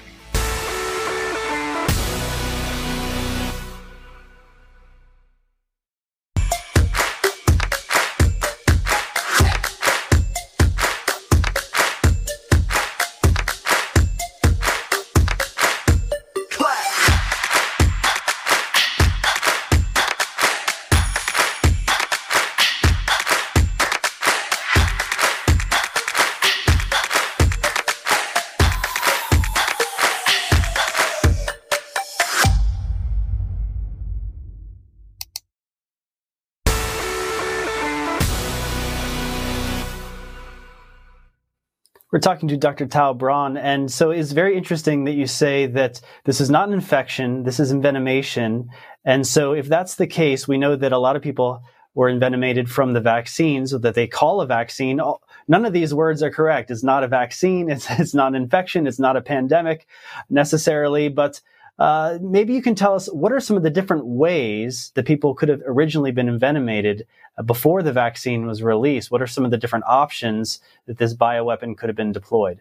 We're talking to Dr. Tau Braun. And so it's very interesting that you say that this is not an infection, this is envenomation. And so if that's the case, we know that a lot of people were envenomated from the vaccines so that they call a vaccine. None of these words are correct. It's not a vaccine. *laughs* It's, it's not an infection. It's not a pandemic necessarily, but uh, maybe you can tell us what are some of the different ways that people could have originally been envenomated uh, before the vaccine was released? What are some of the different options that this bioweapon could have been deployed?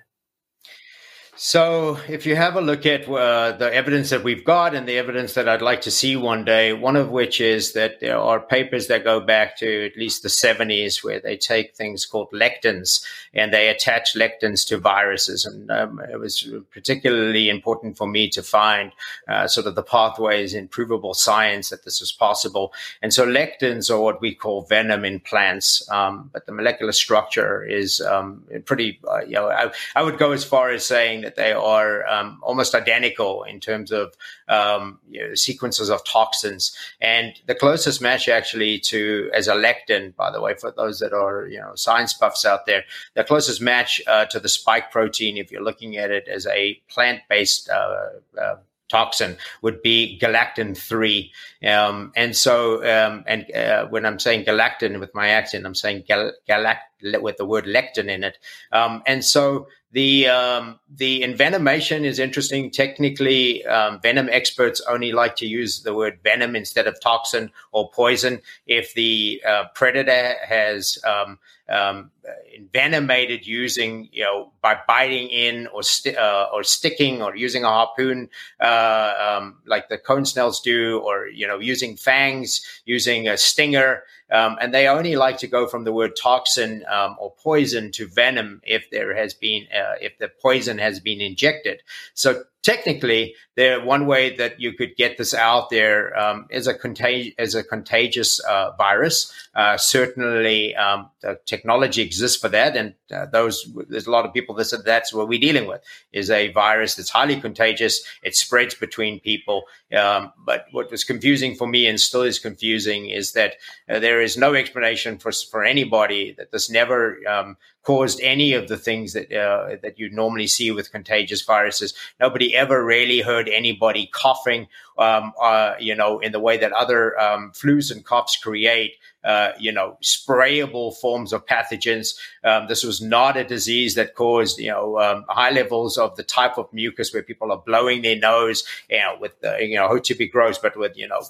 So, if you have a look at uh, the evidence that we've got and the evidence that I'd like to see one day, one of which is that there are papers that go back to at least the 70s where they take things called lectins and they attach lectins to viruses. And um, it was particularly important for me to find uh, sort of the pathways in provable science that this was possible. And so, lectins are what we call venom in plants, um, but the molecular structure is um, pretty, uh, you know, I, I would go as far as saying that they are um, almost identical in terms of um, you know, sequences of toxins. And the closest match actually to as a lectin, by the way, for those that are you know science buffs out there, the closest match uh, to the spike protein, if you're looking at it as a plant-based uh, uh, toxin would be galectin 3 um, and so um, and uh, when i'm saying galectin with my accent i'm saying gal- galact with the word lectin in it um, and so the um, the envenomation is interesting. Technically, um, venom experts only like to use the word venom instead of toxin or poison. If the uh, predator has um, um, envenomated using, you know, by biting in or uh, or sticking or using a harpoon, uh, um, like the cone snails do, or you know, using fangs, using a stinger. Um, and they only like to go from the word toxin um, or poison to venom if there has been uh, if the poison has been injected. So technically, there one way that you could get this out there um, is a contag- as a contagious uh, virus. Uh, certainly, um, the technology exists for that, and uh, those there's a lot of people that said that's what we're dealing with is a virus that's highly contagious. It spreads between people. Um, but what was confusing for me and still is confusing is that uh, there is no explanation for for anybody that this never um, caused any of the things that uh, that you normally see with contagious viruses. Nobody ever really heard anybody coughing, um, uh, you know, in the way that other um, flus and coughs create. Uh, you know, sprayable forms of pathogens. Um, this was not a disease that caused, you know, um, high levels of the type of mucus where people are blowing their nose, you know, with, the, you know, to be gross, but with, you know,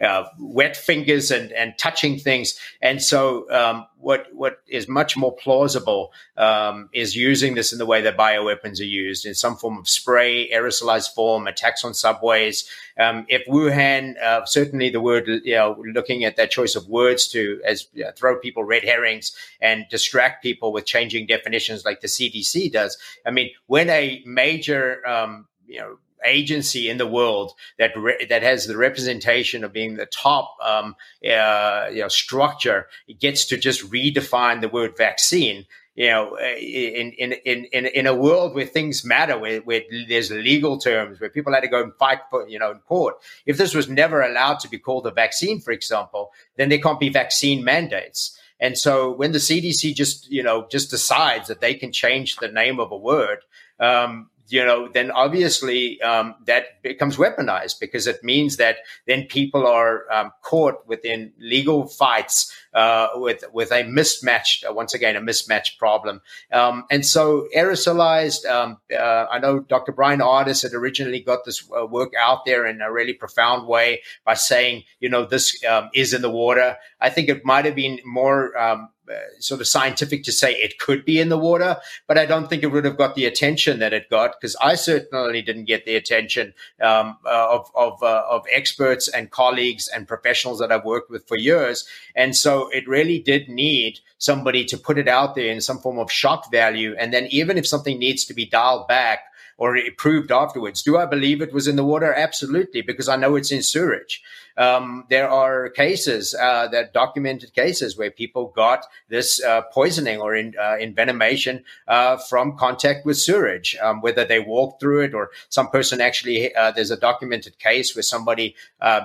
uh, wet fingers and, and touching things. And so, um, what what is much more plausible um, is using this in the way that bioweapons are used in some form of spray, aerosolized form, attacks on subways. Um, if Wuhan, uh, certainly the word, you know, looking at that choice of words to as you know, throw people red herrings and distract people with changing definitions like the CDC does. I mean, when a major um, you know agency in the world that re- that has the representation of being the top um, uh, you know structure it gets to just redefine the word vaccine. You know in in in in, in a world where things matter where, where there's legal terms where people had to go and fight for you know in court if this was never allowed to be called a vaccine for example then there can't be vaccine mandates. And so when the CDC just you know just decides that they can change the name of a word um, you know, then obviously um, that becomes weaponized because it means that then people are um, caught within legal fights uh, with with a mismatched, uh, once again, a mismatched problem. Um, and so aerosolized, um, uh, I know Dr. Bryan Ardis had originally got this uh, work out there in a really profound way by saying, you know, this um, is in the water. I think it might have been more um, sort of scientific to say it could be in the water, but I don't think it would have got the attention that it got because I certainly didn't get the attention um, uh, of of, uh, of experts and colleagues and professionals that I've worked with for years. And so it really did need somebody to put it out there in some form of shock value. And then even if something needs to be dialed back or proved afterwards. Do I believe it was in the water? Absolutely, because I know it's in sewage. Um, there are cases uh, that documented cases where people got this uh, poisoning or in, uh, envenomation uh, from contact with sewage, um, whether they walked through it or some person actually. Uh, there's a documented case where somebody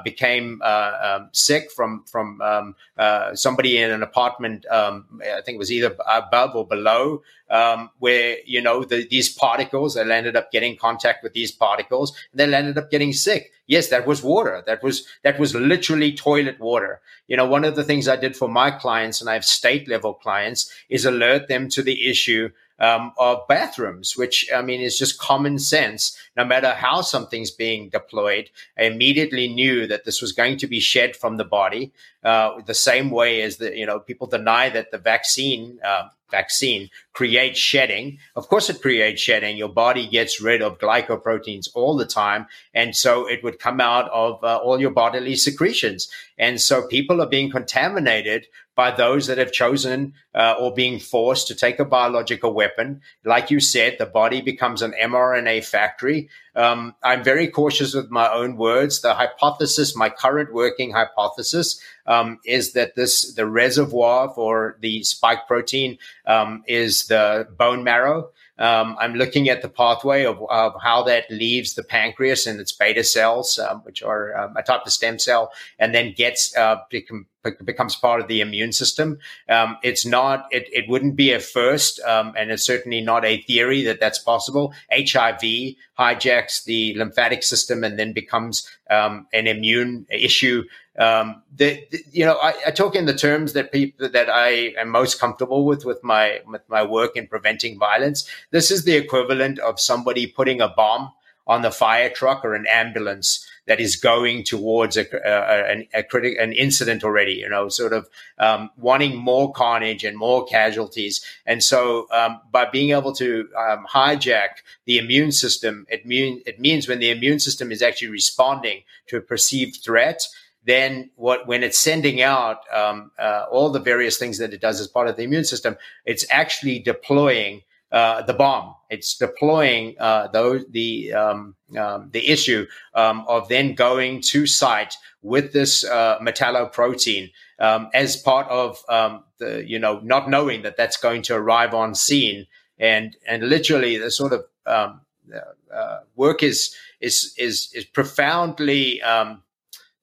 became um, sick from from um, somebody in an apartment. Um, I think it was either above or below um, where you know the, these particles they ended up getting contact with these particles and they ended up getting sick yes that was water that was that was literally toilet water you know one of the things i did for my clients and i have state level clients is alert them to the issue um, of bathrooms, which I mean is just common sense. No matter how something's being deployed, I immediately knew that this was going to be shed from the body, uh, the same way as the you know people deny that the vaccine uh, vaccine creates shedding. Of course, it creates shedding. Your body gets rid of glycoproteins all the time. And so it would come out of uh, all your bodily secretions. And so people are being contaminated by those that have chosen uh, or being forced to take a biological weapon. Like you said, the body becomes an mRNA factory. Um, I'm very cautious with my own words. The hypothesis, my current working hypothesis, um, is that this the reservoir for the spike protein um, is the bone marrow. Um, I'm looking at the pathway of, of, how that leaves the pancreas and its beta cells, um, which are um, a type of stem cell, and then gets uh, become, becomes part of the immune system. Um, it's not, it, it wouldn't be a first, um, and it's certainly not a theory that that's possible. HIV hijacks the lymphatic system and then becomes um, an immune issue. Um, you know, I, I, talk in the terms that people that I am most comfortable with with my with my work in preventing violence. This is the equivalent of somebody putting a bomb on the fire truck or an ambulance that is going towards a, a, a, a an incident already, you know, sort of um, wanting more carnage and more casualties. And so um, by being able to um, hijack the immune system, it, mean, it means when the immune system is actually responding to a perceived threat, then what when it's sending out um, uh, all the various things that it does as part of the immune system, it's actually deploying uh, the bomb. It's deploying uh, those, the um, um, the issue um, of then going to site with this uh, metalloprotein um, as part of um, the you know not knowing that that's going to arrive on scene and and literally the sort of um, uh, uh, work is is is is profoundly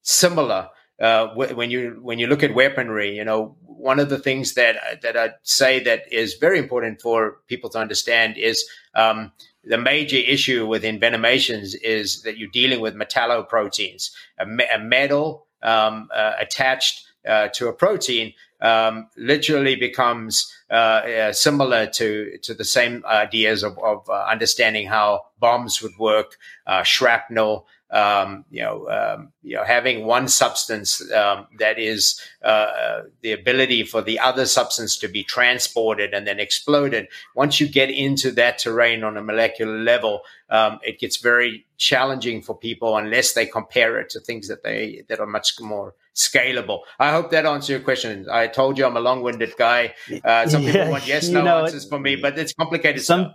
similar uh, when you when you look at weaponry, you know one of the things that that I say that is very important for people to understand is um, the major issue with envenomations is that you're dealing with metalloproteins, a, me- a metal um, uh, attached uh, to a protein um, literally becomes uh, uh, similar to to the same ideas of, of uh, understanding how bombs would work, shrapnel, um, you know, um, you know, having one substance um, that is uh, uh, the ability for the other substance to be transported and then exploded. Once you get into that terrain on a molecular level, um, it gets very challenging for people unless they compare it to things that they that are much more scalable. I hope that answers your question. I told you I'm a long-winded guy. Uh, some *laughs* people want yes, no know, answers for me, but it's complicated some, stuff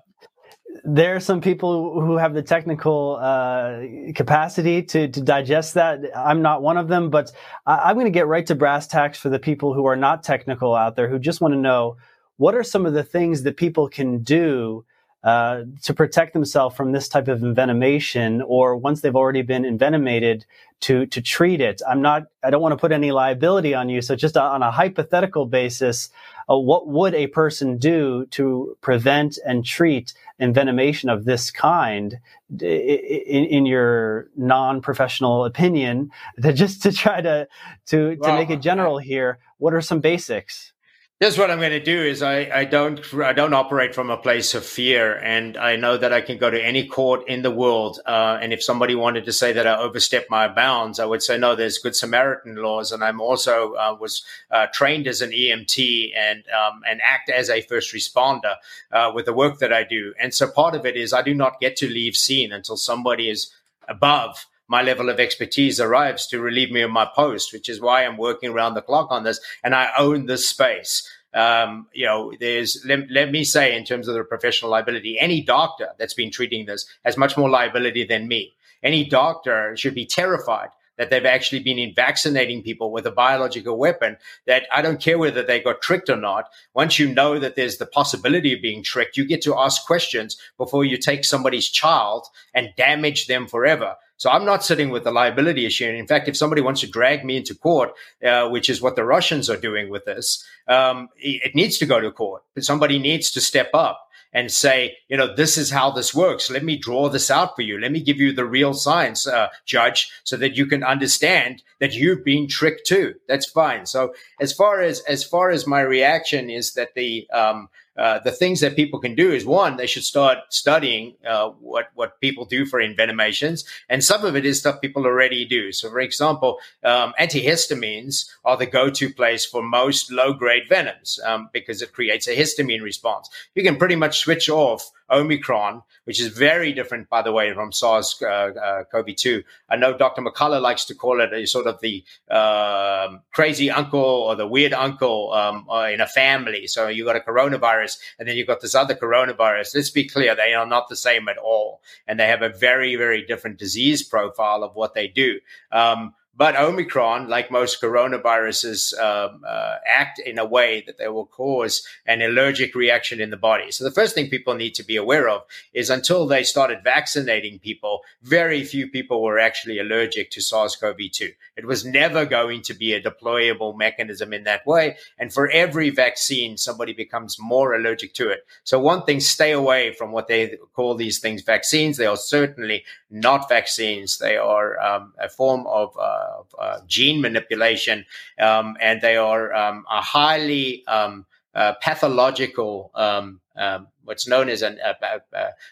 there are some people who have the technical uh, capacity to, to digest that. I'm not one of them, but I, am going to get right to brass tacks for the people who are not technical out there who just want to know what are some of the things that people can do uh, to protect themselves from this type of envenomation, or once they've already been envenomated, to to treat it. I'm not. I don't want to put any liability on you. So just on a hypothetical basis, uh, what would a person do to prevent and treat envenomation of this kind in, in your non-professional opinion *laughs* to just to try to to, well, to make it general here what are some basics Here's what I'm going to do is I, I don't I don't operate from a place of fear, and I know that I can go to any court in the world, uh, and if somebody wanted to say that I overstepped my bounds, I would say no. There's Good Samaritan laws, and I'm also uh, was uh, trained as an EMT and um, and act as a first responder uh, with the work that I do, and so part of it is I do not get to leave scene until somebody is above my level of expertise arrives to relieve me of my post, which is why I'm working around the clock on this. And I own this space. Um, you know, there's, let, let, me say, in terms of the professional liability, any doctor that's been treating this has much more liability than me. Any doctor should be terrified that they've actually been vaccinating people with a biological weapon that I don't care whether they got tricked or not. Once you know that there's the possibility of being tricked, you get to ask questions before you take somebody's child and damage them forever. So I'm not sitting with the liability issue. And in fact, if somebody wants to drag me into court, uh, which is what the Russians are doing with this, um, it needs to go to court. Somebody needs to step up and say, you know, this is how this works. Let me draw this out for you. Let me give you the real science, uh, judge, so that you can understand that you've been tricked too. That's fine. So as far as as far as my reaction is that the um, uh, the things that people can do is one, they should start studying uh, what what people do for envenomations, and some of it is stuff people already do. So, for example, um, antihistamines are the go-to place for most low-grade venoms um, because it creates a histamine response. You can pretty much switch off Omicron, which is very different, by the way, from SARS uh, uh, CoV 2. I know Dr. McCullough likes to call it a sort of the uh, crazy uncle or the weird uncle um, uh, in a family. So you got a coronavirus and then you've got this other coronavirus. Let's be clear, they are not the same at all. And they have a very, very different disease profile of what they do. Um, but Omicron, like most coronaviruses, um, uh, act in a way that they will cause an allergic reaction in the body. So the first thing people need to be aware of is until they started vaccinating people, very few people were actually allergic to SARS-CoV-2. It was never going to be a deployable mechanism in that way. And for every vaccine, somebody becomes more allergic to it. So one thing, stay away from what they call these things vaccines. They are certainly not vaccines. They are um, a form of uh, uh, gene manipulation, um, and they are um, a highly um, uh, pathological um, what's known as an,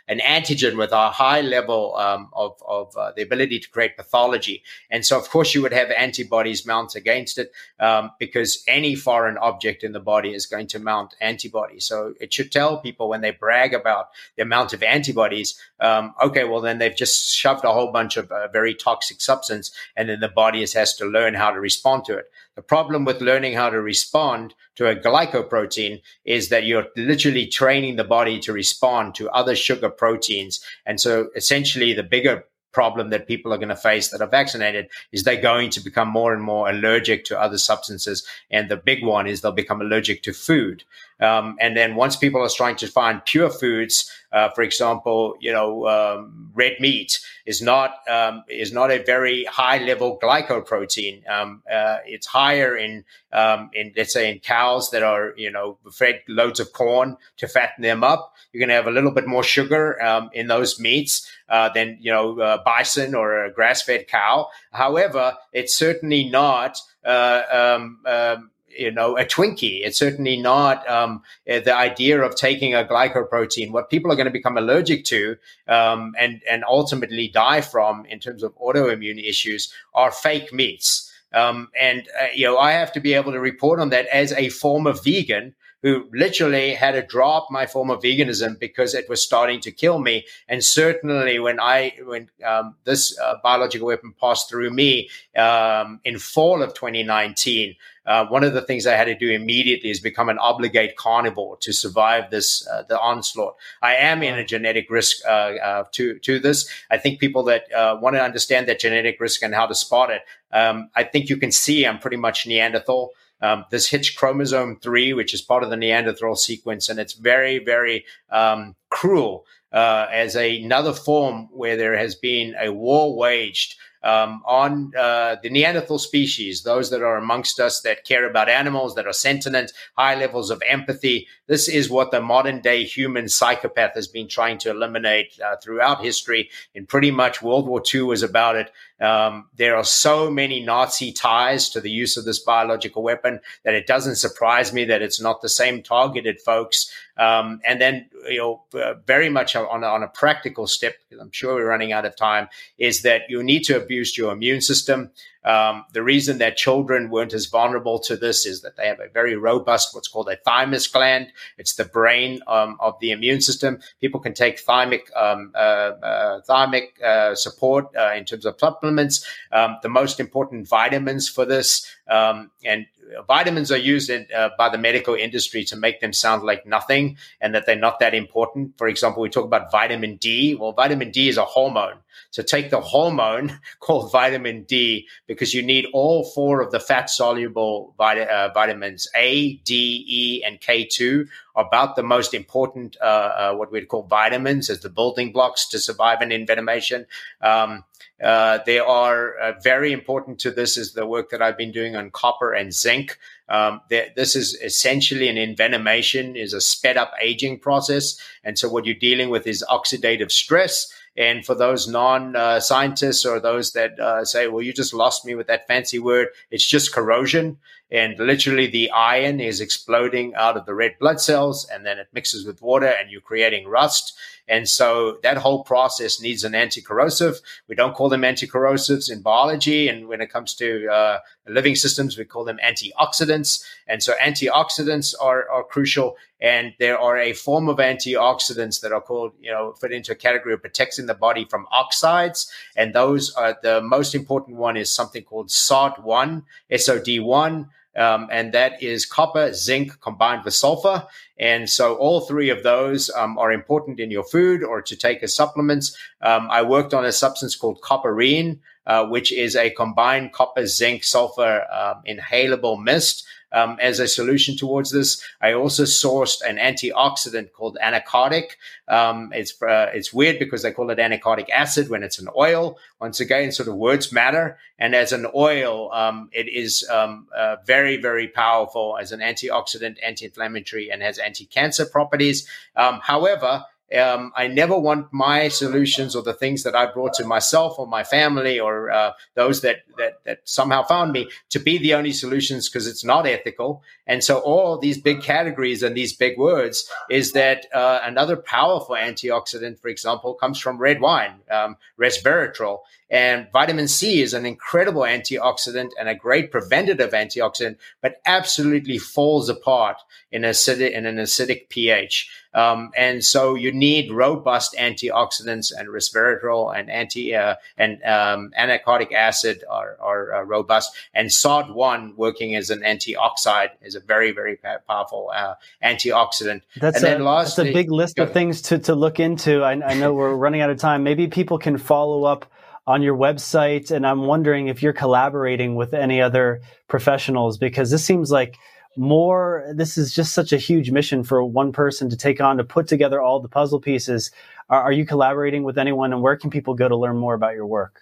an antigen with a high level um, of, of uh, the ability to create pathology. And so, of course, you would have antibodies mount against it um, because any foreign object in the body is going to mount antibodies. So it should tell people when they brag about the amount of antibodies, um, okay, well, then they've just shoved a whole bunch of uh, very toxic substance, and then the body has to learn how to respond to it. The problem with learning how to respond to a glycoprotein is that you're literally training the body to respond to other sugar proteins. And so essentially the bigger problem that people are going to face that are vaccinated is they're going to become more and more allergic to other substances. And the big one is they'll become allergic to food. Um, and then once people are trying to find pure foods, uh, for example, you know, um, red meat is not um, is not a very high level glycoprotein. Um, uh, it's higher in um, in let's say in cows that are you know fed loads of corn to fatten them up. You're going to have a little bit more sugar um, in those meats uh, than you know bison or a grass fed cow. However, it's certainly not. Uh, um, um, you know, a Twinkie. It's certainly not um, eh, the idea of taking a glycoprotein. What people are going to become allergic to um, and and ultimately die from in terms of autoimmune issues are fake meats. Um, and uh, you know, I have to be able to report on that as a former vegan who literally had to drop my form of veganism because it was starting to kill me. And certainly when I, when um, this uh, biological weapon passed through me um, in fall of 2019, uh, one of the things I had to do immediately is become an obligate carnivore to survive this uh, the onslaught. I am in a genetic risk uh, uh to to this. I think people that uh, want to understand that genetic risk and how to spot it. Um, I think you can see I'm pretty much Neanderthal. Um, this hitch chromosome 3, which is part of the Neanderthal sequence, and it's very, very um, cruel uh, as a, another form where there has been a war waged um, on uh, the Neanderthal species, those that are amongst us that care about animals, that are sentient, high levels of empathy. This is what the modern day human psychopath has been trying to eliminate uh, throughout history. And pretty much World War II was about it. Um, there are so many Nazi ties to the use of this biological weapon that it doesn't surprise me that it's not the same targeted folks. Um, and then, you know, uh, very much on, on a practical step, because I'm sure we're running out of time, is that you need to abuse your immune system. Um, the reason that children weren't as vulnerable to this is that they have a very robust, what's called a thymus gland. It's the brain um, of the immune system. People can take thymic um, uh, uh, thymic uh, support uh, in terms of supplements. Um, the most important vitamins for this, um, and vitamins are used in, uh, by the medical industry to make them sound like nothing and that they're not that important. For example, we talk about vitamin D. Well, vitamin D is a hormone. So take the hormone *laughs* called vitamin D because you need all four of the fat soluble vit- uh, vitamins A, D, E, and K2 about the most important, uh, uh, what we'd call vitamins as the building blocks to survive an envenomation. Um, uh, they are uh, very important to this is the work that I've been doing on copper and zinc. Um, this is essentially an envenomation is a sped up aging process. And so what you're dealing with is oxidative stress. And for those non uh, scientists or those that uh, say, well, you just lost me with that fancy word, it's just corrosion. And literally, the iron is exploding out of the red blood cells, and then it mixes with water, and you're creating rust. And so that whole process needs an anti-corrosive. We don't call them anti-corrosives in biology. And when it comes to uh, living systems, we call them antioxidants. And so antioxidants are, are crucial. And there are a form of antioxidants that are called, you know, fit into a category of protecting the body from oxides. And those are the most important one is something called SOD1, SOD1. Um, and that is copper, zinc combined with sulfur. And so all three of those um, are important in your food or to take as supplements. Um, I worked on a substance called copperine, uh, which is a combined copper, zinc, sulfur um, inhalable mist um, as a solution towards this. I also sourced an antioxidant called anacardic. Um, it's uh, it's weird because they call it anacardic acid when it's an oil. Once again, sort of words matter. And as an oil, um, it is um, uh, very very powerful as an antioxidant, anti-inflammatory, and has anti-cancer properties. Um, however, um, I never want my solutions or the things that I brought to myself or my family or uh, those that, that that somehow found me to be the only solutions because it's not ethical. And so all these big categories and these big words is that uh, another powerful antioxidant, for example, comes from red wine, um, resveratrol. And vitamin C is an incredible antioxidant and a great preventative antioxidant, but absolutely falls apart in, acidic, in an acidic pH. Um, and so you need robust antioxidants and resveratrol and anti uh, and um, anacardic acid are, are uh, robust. And SOD1 working as an antioxide is a very, very powerful uh, antioxidant. That's, and a, then lastly, that's a big list of things to, to look into. I, I know we're running out of time. Maybe people can follow up on your website. And I'm wondering if you're collaborating with any other professionals because this seems like more this is just such a huge mission for one person to take on to put together all the puzzle pieces are, are you collaborating with anyone and where can people go to learn more about your work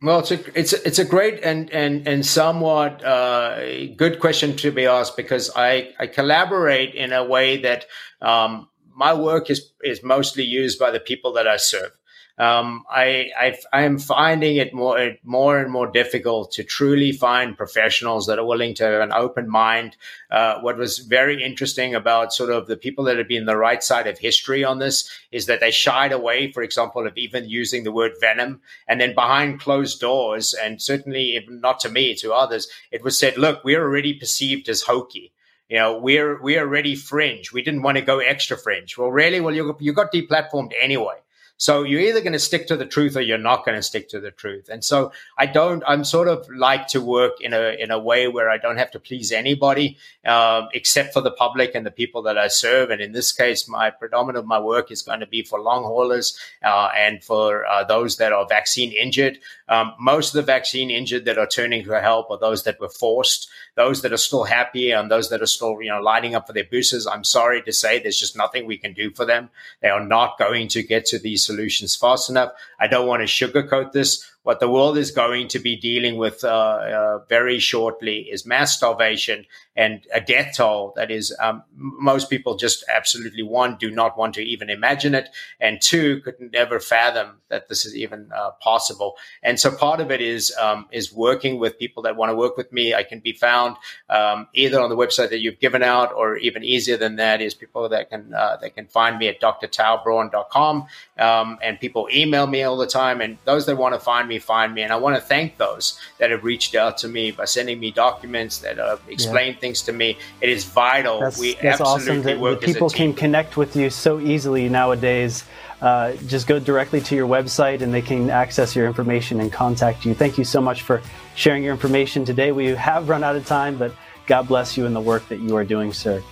well, it's a it's it's a great and and and somewhat uh, good question to be asked because I I collaborate in a way that um, my work is is mostly used by the people that I serve um, I, I, am finding it more more and more difficult to truly find professionals that are willing to have an open mind. Uh, what was very interesting about sort of the people that have been the right side of history on this is that they shied away, for example, of even using the word venom, and then behind closed doors, and certainly not to me, to others, it was said, "Look, we're already perceived as hokey." you know, we're we're already fringe. We didn't want to go extra fringe. Well, really, well, you you got deplatformed anyway. So you're either going to stick to the truth or you're not going to stick to the truth. And so I don't, I'm sort of like to work in a, in a way where I don't have to please anybody, um, except for the public and the people that I serve. And in this case, my predominant my work is going to be for long haulers, uh, and for uh, those that are vaccine injured. Um, most of the vaccine injured that are turning for help are those that were forced, those that are still happy and those that are still, you know, lining up for their boosters. I'm sorry to say there's just nothing we can do for them. They are not going to get to these solutions fast enough. I don't want to sugarcoat this what the world is going to be dealing with uh, uh, very shortly is mass starvation and a death toll that is um, most people just absolutely one do not want to even imagine it. And two could never fathom that this is even uh, possible. And so part of it is um, is working with people that want to work with me. I can be found um, either on the website that you've given out or even easier than that is people that can uh, that can find me at drtaubraun.com um, and people email me all the time. And those that want to find me find me. And I want to thank those that have reached out to me by sending me documents that have explained yeah. things to me. It is vital. That's, we that's absolutely awesome that people can connect with you so easily nowadays. Uh, just go directly to your website and they can access your information and contact you. Thank you so much for sharing your information today. We have run out of time, but God bless you in the work that you are doing, sir.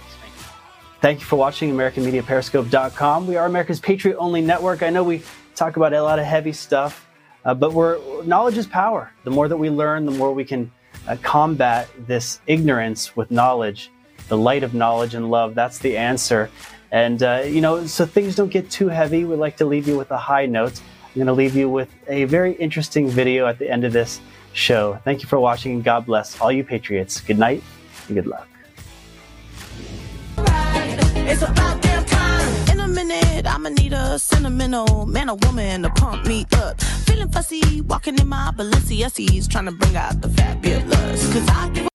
Thank you for watching AmericanMediaPeriscope.com. We are America's Patriot Only Network. I know we talk about a lot of heavy stuff, uh, but we're knowledge is power. The more that we learn, the more we can uh, combat this ignorance with knowledge, the light of knowledge and love. That's the answer. And, uh, you know, so things don't get too heavy. We like to leave you with a high note. I'm going to leave you with a very interesting video at the end of this show. Thank you for watching and God bless all you patriots. Good night and good luck. I'ma need a sentimental man or woman to pump me up. Feeling fussy, walking in my Balenciagas, trying to bring out the fabulous. Cause I